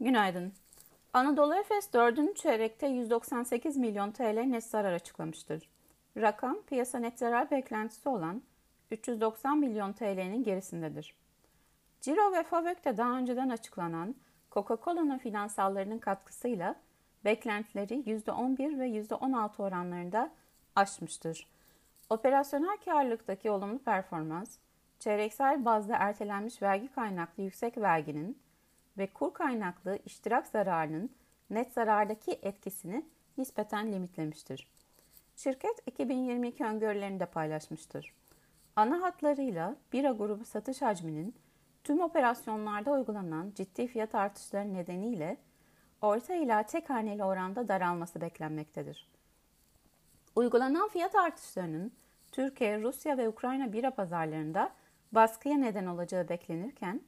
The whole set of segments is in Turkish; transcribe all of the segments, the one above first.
Günaydın. Anadolu Efes 4. çeyrekte 198 milyon TL net zarar açıklamıştır. Rakam piyasa net zarar beklentisi olan 390 milyon TL'nin gerisindedir. Ciro ve Favök'te daha önceden açıklanan Coca-Cola'nın finansallarının katkısıyla beklentileri %11 ve %16 oranlarında aşmıştır. Operasyonel karlılıktaki olumlu performans, çeyreksel bazda ertelenmiş vergi kaynaklı yüksek verginin ve kur kaynaklı iştirak zararının net zarardaki etkisini nispeten limitlemiştir. Şirket 2022 öngörülerini de paylaşmıştır. Ana hatlarıyla bira grubu satış hacminin tüm operasyonlarda uygulanan ciddi fiyat artışları nedeniyle orta ila tek haneli oranda daralması beklenmektedir. Uygulanan fiyat artışlarının Türkiye, Rusya ve Ukrayna bira pazarlarında baskıya neden olacağı beklenirken,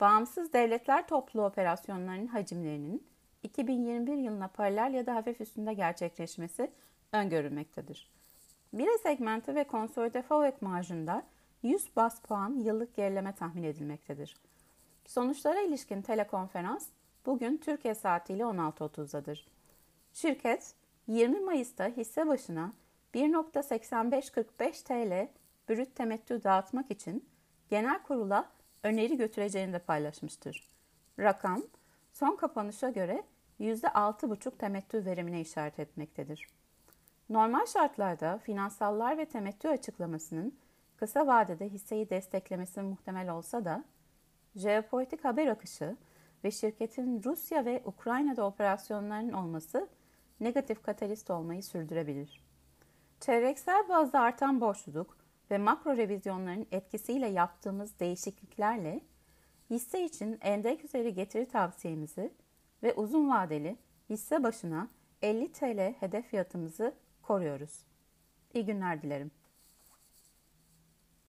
bağımsız devletler toplu operasyonlarının hacimlerinin 2021 yılına paralel ya da hafif üstünde gerçekleşmesi öngörülmektedir. Bira segmenti ve konsolide FOVEC marjında 100 bas puan yıllık gerileme tahmin edilmektedir. Sonuçlara ilişkin telekonferans bugün Türkiye saatiyle 16.30'dadır. Şirket 20 Mayıs'ta hisse başına 1.8545 TL brüt temettü dağıtmak için genel kurula öneri götüreceğini de paylaşmıştır. Rakam son kapanışa göre %6,5 temettü verimine işaret etmektedir. Normal şartlarda finansallar ve temettü açıklamasının kısa vadede hisseyi desteklemesi muhtemel olsa da jeopolitik haber akışı ve şirketin Rusya ve Ukrayna'da operasyonlarının olması negatif katalist olmayı sürdürebilir. Çeyreksel bazda artan borçluluk ve makro revizyonların etkisiyle yaptığımız değişikliklerle hisse için endeks üzeri getiri tavsiyemizi ve uzun vadeli hisse başına 50 TL hedef fiyatımızı koruyoruz. İyi günler dilerim.